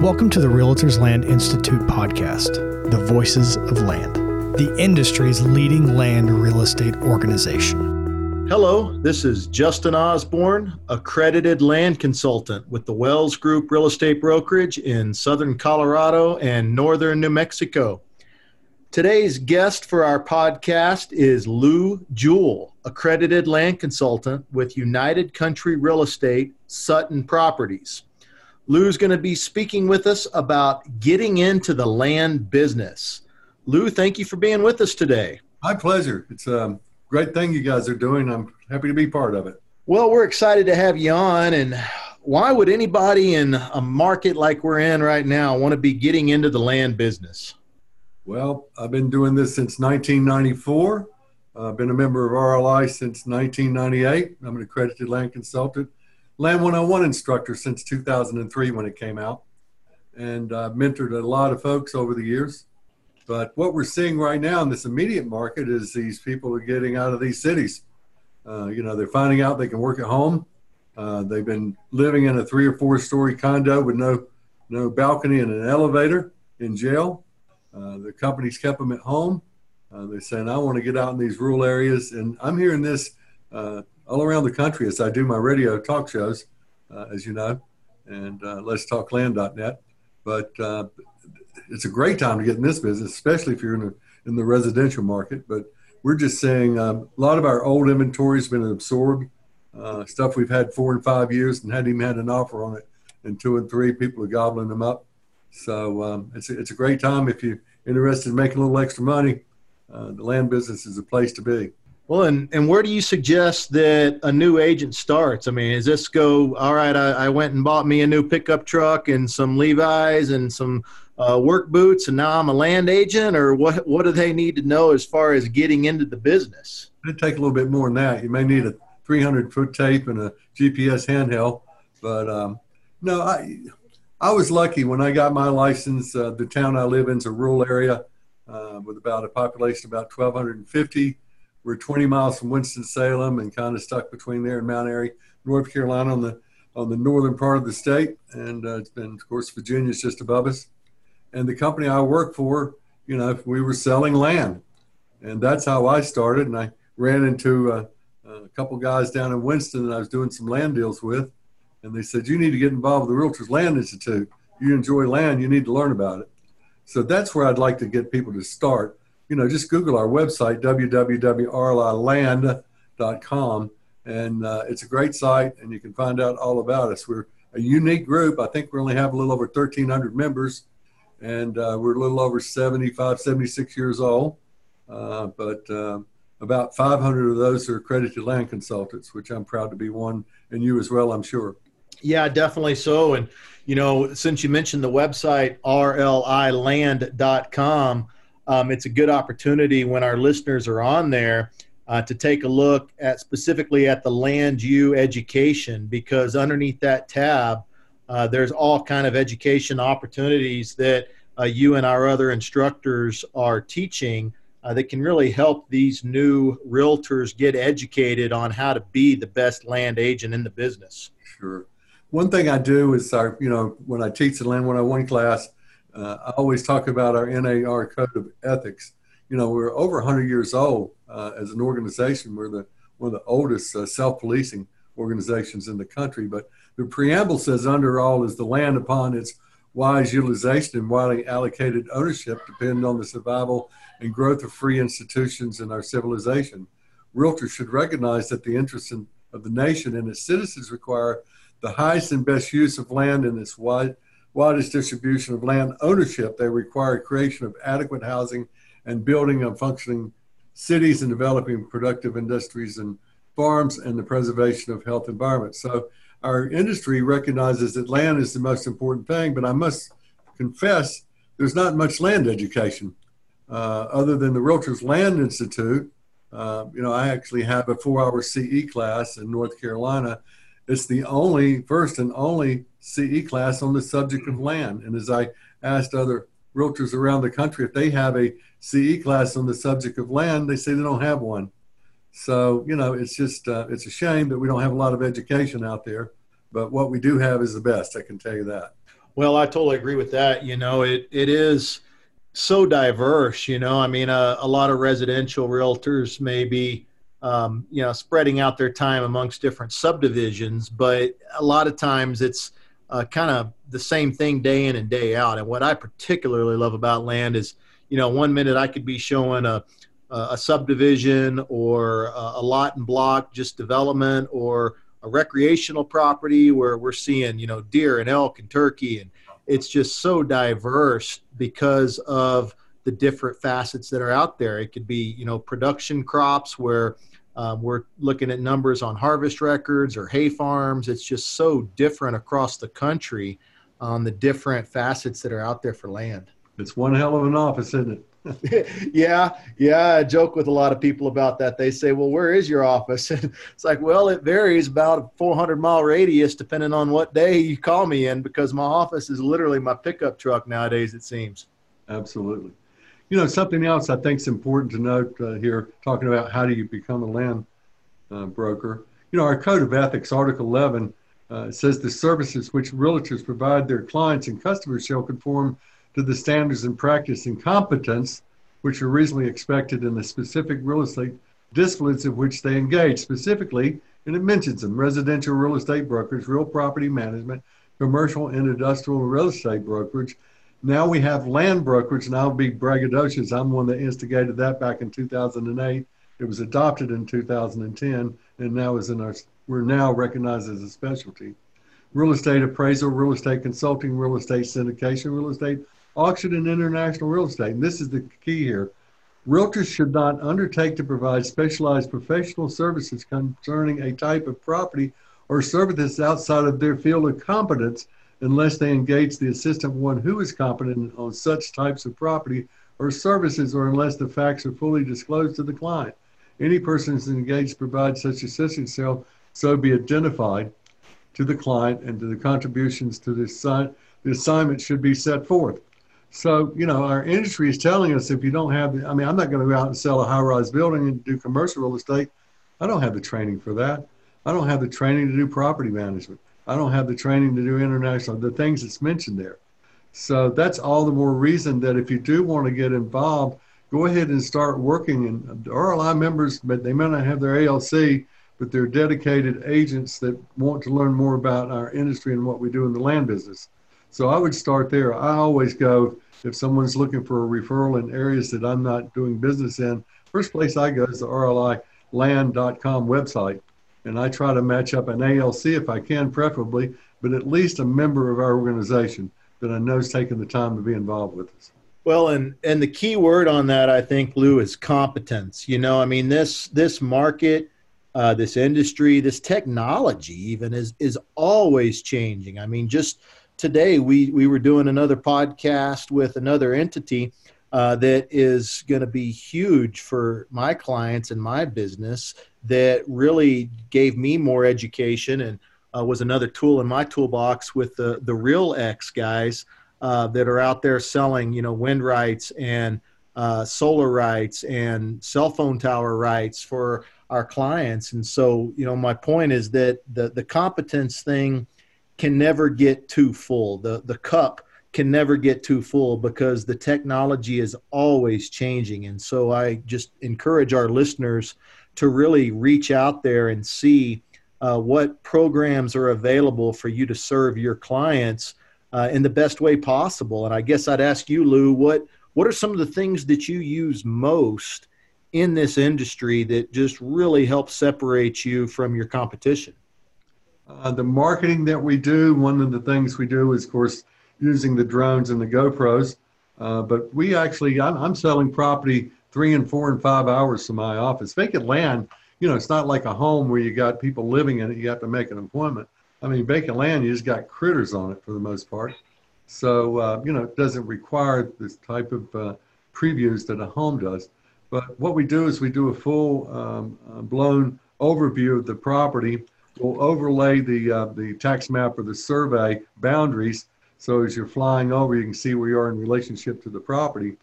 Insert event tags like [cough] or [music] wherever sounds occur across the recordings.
Welcome to the Realtors Land Institute podcast, the voices of land, the industry's leading land real estate organization. Hello, this is Justin Osborn, accredited land consultant with the Wells Group Real Estate Brokerage in southern Colorado and northern New Mexico. Today's guest for our podcast is Lou Jewell, accredited land consultant with United Country Real Estate, Sutton Properties. Lou's going to be speaking with us about getting into the land business. Lou, thank you for being with us today. My pleasure. It's a great thing you guys are doing. I'm happy to be part of it. Well, we're excited to have you on. And why would anybody in a market like we're in right now want to be getting into the land business? Well, I've been doing this since 1994. I've been a member of RLI since 1998. I'm an accredited land consultant Land 101 instructor since 2003 when it came out, and uh, mentored a lot of folks over the years. But what we're seeing right now in this immediate market is these people are getting out of these cities. Uh, you know, they're finding out they can work at home. Uh, they've been living in a three or four story condo with no no balcony and an elevator in jail. Uh, the companies kept them at home. Uh, they're saying, I want to get out in these rural areas. And I'm hearing this uh, all around the country as I do my radio talk shows, uh, as you know, and uh, let's talk land.net. But uh, it's a great time to get in this business, especially if you're in the, in the residential market. But we're just saying um, a lot of our old inventory has been absorbed. Uh, stuff we've had four and five years and hadn't even had an offer on it. And two and three, people are gobbling them up. So um, it's, a, it's a great time if you're interested in making a little extra money. Uh, the land business is a place to be. Well, and, and where do you suggest that a new agent starts? I mean, is this go, all right, I, I went and bought me a new pickup truck and some Levi's and some uh, work boots, and now I'm a land agent, or what, what do they need to know as far as getting into the business? It'd take a little bit more than that. You may need a 300 foot tape and a GPS handheld, but um, no, I, I was lucky when I got my license. Uh, the town I live in is a rural area uh, with about a population of about 1,250 we're 20 miles from Winston-Salem and kind of stuck between there and Mount Airy, North Carolina on the on the northern part of the state. And uh, it's been, of course, Virginia's just above us. And the company I work for, you know, we were selling land. And that's how I started. And I ran into a, a couple guys down in Winston that I was doing some land deals with. And they said, You need to get involved with the Realtors Land Institute. You enjoy land, you need to learn about it. So that's where I'd like to get people to start you know, just Google our website, www.rliland.com, and uh, it's a great site, and you can find out all about us. We're a unique group. I think we only have a little over 1,300 members, and uh, we're a little over 75, 76 years old. Uh, but uh, about 500 of those are accredited land consultants, which I'm proud to be one, and you as well, I'm sure. Yeah, definitely so. And, you know, since you mentioned the website, rliland.com, um, it's a good opportunity when our listeners are on there uh, to take a look at specifically at the LandU education because underneath that tab uh, there's all kind of education opportunities that uh, you and our other instructors are teaching uh, that can really help these new realtors get educated on how to be the best land agent in the business. Sure. One thing i do is our you know when i teach the land 101 class uh, I always talk about our NAR code of ethics. You know, we're over 100 years old uh, as an organization. We're the one of the oldest uh, self-policing organizations in the country. But the preamble says, "Under all is the land upon its wise utilization and widely allocated ownership depend on the survival and growth of free institutions in our civilization. Realtors should recognize that the interests in, of the nation and its citizens require the highest and best use of land in its wide." Widest distribution of land ownership, they require creation of adequate housing and building of functioning cities and developing productive industries and farms and the preservation of health environments. So our industry recognizes that land is the most important thing, but I must confess there's not much land education. Uh, other than the Realtors Land Institute, uh, you know, I actually have a four-hour CE class in North Carolina. It's the only, first and only CE class on the subject of land. And as I asked other realtors around the country if they have a CE class on the subject of land, they say they don't have one. So you know, it's just uh, it's a shame that we don't have a lot of education out there. But what we do have is the best. I can tell you that. Well, I totally agree with that. You know, it it is so diverse. You know, I mean, uh, a lot of residential realtors may be, um, you know, spreading out their time amongst different subdivisions, but a lot of times it's uh, kind of the same thing day in and day out. And what I particularly love about land is, you know, one minute I could be showing a a subdivision or a lot and block just development or a recreational property where we're seeing you know deer and elk and turkey and it's just so diverse because of the different facets that are out there it could be you know production crops where um, we're looking at numbers on harvest records or hay farms it's just so different across the country on the different facets that are out there for land it's one hell of an office isn't it [laughs] [laughs] yeah, yeah. I joke with a lot of people about that. They say, "Well, where is your office?" And [laughs] it's like, well, it varies about a 400 mile radius depending on what day you call me in, because my office is literally my pickup truck nowadays. It seems. Absolutely. You know, something else I think is important to note uh, here, talking about how do you become a land uh, broker. You know, our code of ethics, Article 11, uh, says the services which realtors provide their clients and customers shall conform to the standards and practice and competence which are reasonably expected in the specific real estate disciplines in which they engage. Specifically, and it mentions them residential real estate brokers, real property management, commercial and industrial real estate brokerage. Now we have land brokerage, and I'll be braggadocious. I'm one that instigated that back in 2008. It was adopted in 2010, and now is in our. We're now recognized as a specialty. Real estate appraisal, real estate consulting, real estate syndication, real estate auction and international real estate. And this is the key here. Realtors should not undertake to provide specialized professional services concerning a type of property or services outside of their field of competence unless they engage the assistant one who is competent on such types of property or services or unless the facts are fully disclosed to the client. Any person who is engaged to provide such assistance shall so be identified to the client and to the contributions to the, assi- the assignment should be set forth. So, you know, our industry is telling us if you don't have, I mean, I'm not going to go out and sell a high rise building and do commercial real estate. I don't have the training for that. I don't have the training to do property management. I don't have the training to do international, the things that's mentioned there. So that's all the more reason that if you do want to get involved, go ahead and start working. And RLI members, but they may not have their ALC, but they're dedicated agents that want to learn more about our industry and what we do in the land business. So I would start there. I always go if someone's looking for a referral in areas that I'm not doing business in. First place I go is the RLI RLIland.com website, and I try to match up an ALC if I can, preferably, but at least a member of our organization that I know is taking the time to be involved with us. Well, and and the key word on that, I think, Lou, is competence. You know, I mean this this market, uh, this industry, this technology, even is is always changing. I mean, just today we we were doing another podcast with another entity uh, that is going to be huge for my clients and my business that really gave me more education and uh, was another tool in my toolbox with the the RealX guys uh, that are out there selling you know wind rights and uh, solar rights and cell phone tower rights for our clients and so you know my point is that the the competence thing can never get too full. The the cup can never get too full because the technology is always changing. And so I just encourage our listeners to really reach out there and see uh, what programs are available for you to serve your clients uh, in the best way possible. And I guess I'd ask you, Lou, what what are some of the things that you use most in this industry that just really help separate you from your competition? Uh, the marketing that we do, one of the things we do is, of course, using the drones and the GoPros. Uh, but we actually, I'm, I'm, selling property three and four and five hours from my office. Vacant land, you know, it's not like a home where you got people living in it. You have to make an appointment. I mean, vacant land, you just got critters on it for the most part. So, uh, you know, it doesn't require this type of uh, previews that a home does. But what we do is we do a full um, uh, blown overview of the property we'll overlay the uh, the tax map or the survey boundaries. So as you're flying over, you can see where you are in relationship to the property.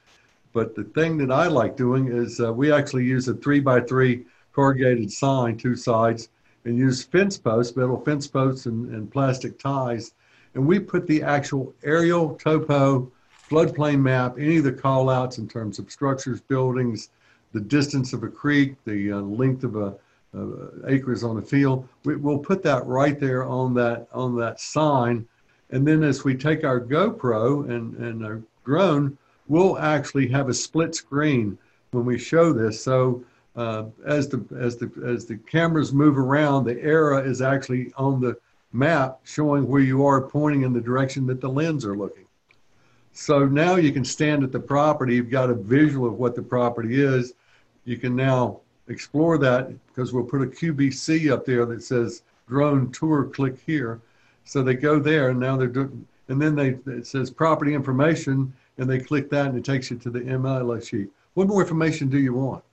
But the thing that I like doing is uh, we actually use a three by three corrugated sign, two sides, and use fence posts, metal fence posts, and, and plastic ties. and we put the actual aerial topo floodplain map, any of the call outs in terms of structures, buildings, the distance of a creek, the uh, length of a uh, acres on the field. We, will put that right there on that on that sign, and then as we take our GoPro and and our drone, we'll actually have a split screen when we show this. So uh, as the as the as the cameras move around, the arrow is actually on the map showing where you are pointing in the direction that the lens are looking. So now you can stand at the property. You've got a visual of what the property is. You can now explore that because we'll put a QBC up there that says drone tour, click here. So they go there and now they're doing, and then they, it says property information and they click that and it takes you to the MLS sheet. What more information do you want?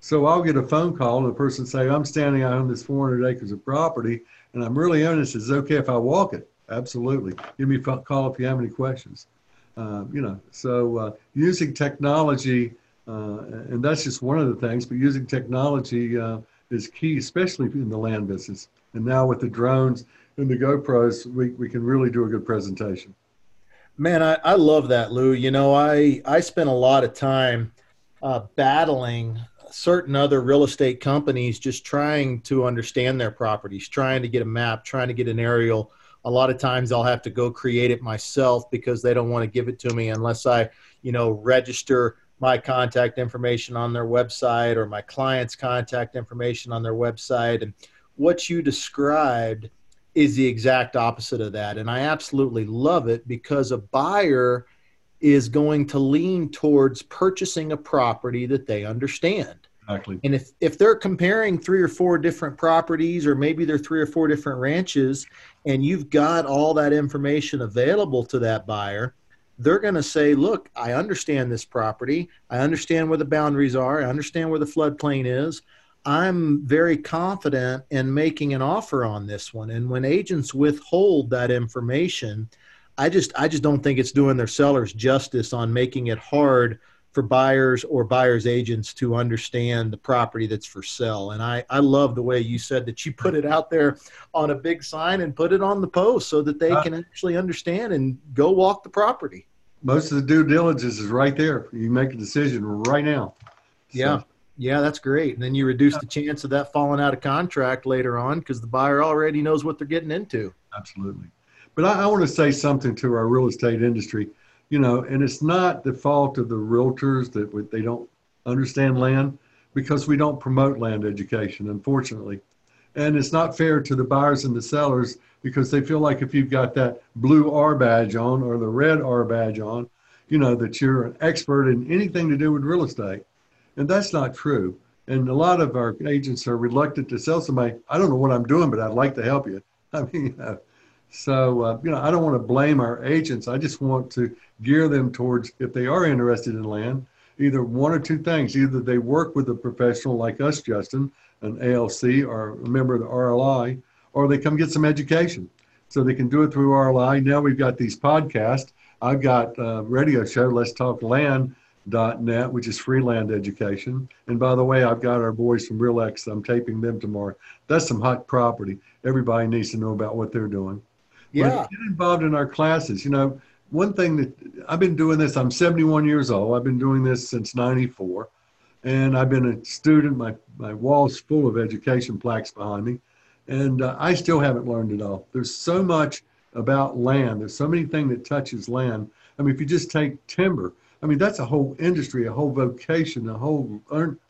So I'll get a phone call and the person say, I'm standing out on this 400 acres of property and I'm really honest. Is it okay if I walk it? Absolutely. Give me a call if you have any questions. Uh, you know, so uh, using technology uh, and that's just one of the things, but using technology uh, is key, especially in the land business. And now with the drones and the GoPros, we, we can really do a good presentation. Man, I, I love that, Lou. You know, I, I spent a lot of time uh, battling certain other real estate companies just trying to understand their properties, trying to get a map, trying to get an aerial. A lot of times I'll have to go create it myself because they don't want to give it to me unless I, you know, register my contact information on their website or my client's contact information on their website. And what you described is the exact opposite of that. And I absolutely love it because a buyer is going to lean towards purchasing a property that they understand. Exactly. And if, if they're comparing three or four different properties, or maybe they're three or four different ranches, and you've got all that information available to that buyer, they're going to say, look, I understand this property. I understand where the boundaries are. I understand where the floodplain is. I'm very confident in making an offer on this one. And when agents withhold that information, I just I just don't think it's doing their sellers justice on making it hard for buyers or buyers agents to understand the property that's for sale. And I, I love the way you said that you put it out there on a big sign and put it on the post so that they can actually understand and go walk the property most of the due diligence is right there. You make a decision right now. Yeah. So. Yeah, that's great. And then you reduce the chance of that falling out of contract later on because the buyer already knows what they're getting into. Absolutely. But I, I want to say something to our real estate industry, you know, and it's not the fault of the realtors that they don't understand land because we don't promote land education, unfortunately. And it's not fair to the buyers and the sellers because they feel like if you've got that blue R badge on or the red R badge on, you know, that you're an expert in anything to do with real estate. And that's not true. And a lot of our agents are reluctant to sell somebody, I don't know what I'm doing, but I'd like to help you. [laughs] I mean, uh, so, uh, you know, I don't want to blame our agents. I just want to gear them towards, if they are interested in land, either one or two things. Either they work with a professional like us, Justin, an ALC or a member of the RLI, or they come get some education. So they can do it through RLI. Now we've got these podcasts. I've got a radio show, Let's Talk Land. Dot net, which is free land education. And by the way, I've got our boys from RealX. I'm taping them tomorrow. That's some hot property. Everybody needs to know about what they're doing. Yeah. But get involved in our classes. You know, one thing that I've been doing this, I'm 71 years old. I've been doing this since 94. And I've been a student. My, my wall's full of education plaques behind me and uh, I still haven't learned it all. There's so much about land. There's so many things that touches land. I mean, if you just take timber, I mean, that's a whole industry, a whole vocation, a whole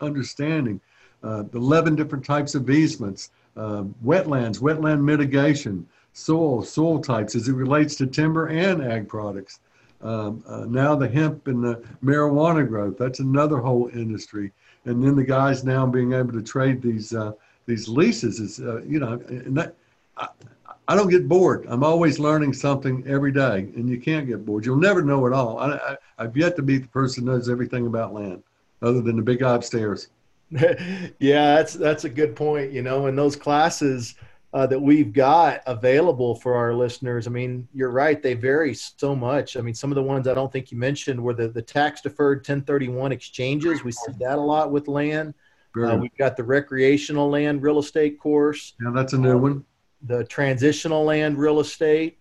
understanding. Uh, 11 different types of easements, uh, wetlands, wetland mitigation, soil, soil types as it relates to timber and ag products. Um, uh, now the hemp and the marijuana growth, that's another whole industry. And then the guys now being able to trade these uh, these leases is, uh, you know, and that, I, I, don't get bored. I'm always learning something every day, and you can't get bored. You'll never know it all. I, I, I've yet to be the person who knows everything about land, other than the big guy upstairs. [laughs] yeah, that's that's a good point. You know, in those classes uh, that we've got available for our listeners, I mean, you're right; they vary so much. I mean, some of the ones I don't think you mentioned were the the tax deferred 1031 exchanges. We see that a lot with land. Uh, we've got the recreational land real estate course. Yeah, that's a new um, one. The transitional land real estate.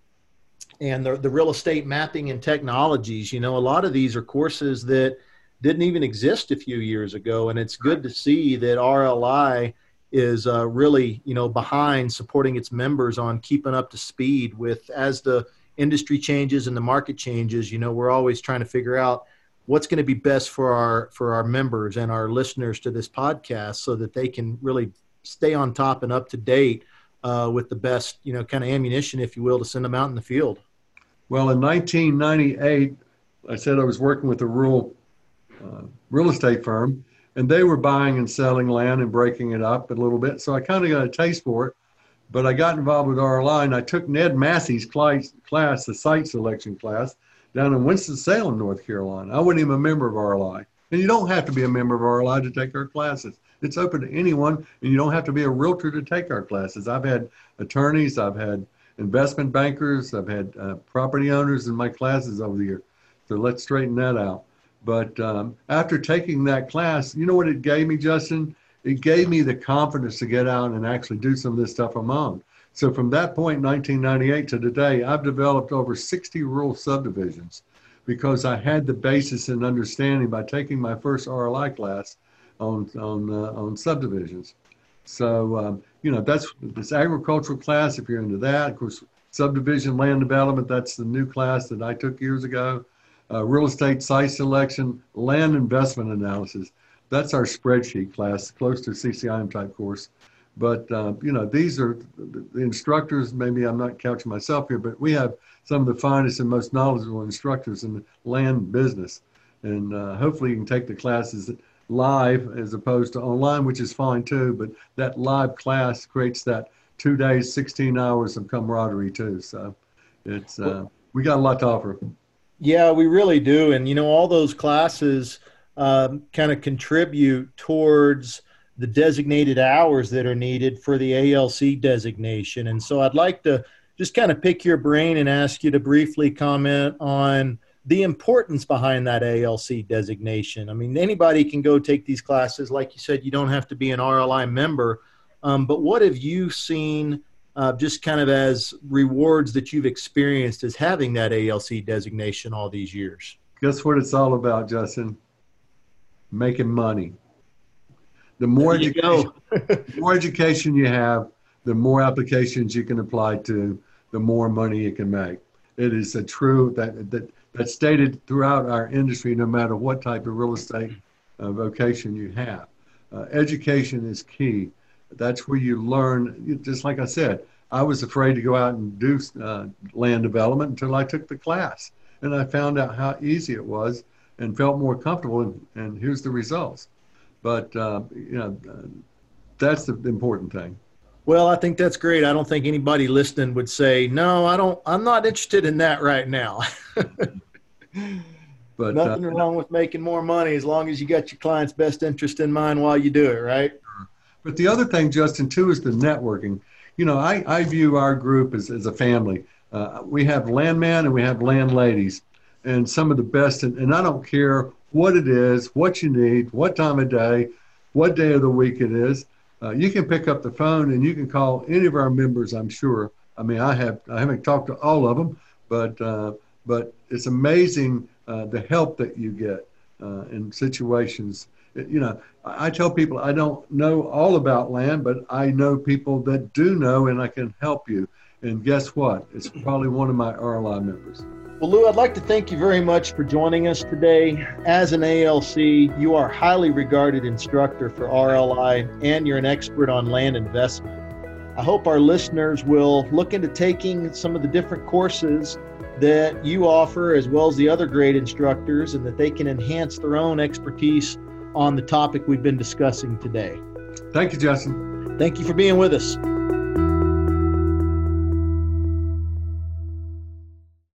and the, the real estate mapping and technologies. You know, a lot of these are courses that didn't even exist a few years ago, and it's good to see that RLI is uh, really you know behind supporting its members on keeping up to speed with as the industry changes and the market changes. You know, we're always trying to figure out what's going to be best for our for our members and our listeners to this podcast so that they can really stay on top and up to date uh, with the best you know kind of ammunition if you will to send them out in the field well in 1998 i said i was working with a rural uh, real estate firm and they were buying and selling land and breaking it up a little bit so i kind of got a taste for it but i got involved with rli and i took ned massey's class, class the site selection class down in Winston-Salem, North Carolina. I wasn't even a member of RLI. And you don't have to be a member of RLI to take our classes. It's open to anyone, and you don't have to be a realtor to take our classes. I've had attorneys, I've had investment bankers, I've had uh, property owners in my classes over the year. So let's straighten that out. But um, after taking that class, you know what it gave me, Justin? It gave me the confidence to get out and actually do some of this stuff on my own. So from that point, 1998 to today, I've developed over 60 rural subdivisions because I had the basis and understanding by taking my first RLI class on on uh, on subdivisions. So um, you know that's this agricultural class. If you're into that, of course, subdivision land development. That's the new class that I took years ago. Uh, real estate site selection, land investment analysis. That's our spreadsheet class, close to CCIM type course. But uh, you know, these are the instructors. Maybe I'm not couching myself here, but we have some of the finest and most knowledgeable instructors in the land business, and uh, hopefully you can take the classes live as opposed to online, which is fine too. But that live class creates that two days, 16 hours of camaraderie too. So it's uh, we got a lot to offer. Yeah, we really do, and you know, all those classes um, kind of contribute towards the designated hours that are needed for the ALC designation. And so I'd like to just kind of pick your brain and ask you to briefly comment on the importance behind that ALC designation. I mean, anybody can go take these classes. Like you said, you don't have to be an RLI member. Um, but what have you seen uh, just kind of as rewards that you've experienced as having that ALC designation all these years? Guess what it's all about, Justin? Making money. The more education, the more education you have, the more applications you can apply to, the more money you can make. It is a true that that that's stated throughout our industry, no matter what type of real estate uh, vocation you have. Uh, education is key. That's where you learn. Just like I said, I was afraid to go out and do uh, land development until I took the class, and I found out how easy it was, and felt more comfortable. And, and here's the results. But uh, you know, that's the important thing. Well, I think that's great. I don't think anybody listening would say, "No, I don't. I'm not interested in that right now." [laughs] but nothing uh, wrong with making more money as long as you got your client's best interest in mind while you do it, right? But the other thing, Justin, too, is the networking. You know, I, I view our group as, as a family. Uh, we have landmen and we have landladies, and some of the best. And, and I don't care what it is, what you need, what time of day, what day of the week it is. Uh, you can pick up the phone and you can call any of our members. I'm sure. I mean, I have I haven't talked to all of them, but uh, but it's amazing uh, the help that you get uh, in situations. You know, I tell people I don't know all about land, but I know people that do know, and I can help you. And guess what? It's probably one of my RLI members. Well, Lou, I'd like to thank you very much for joining us today. As an ALC, you are a highly regarded instructor for RLI and you're an expert on land investment. I hope our listeners will look into taking some of the different courses that you offer, as well as the other great instructors, and that they can enhance their own expertise on the topic we've been discussing today. Thank you, Justin. Thank you for being with us.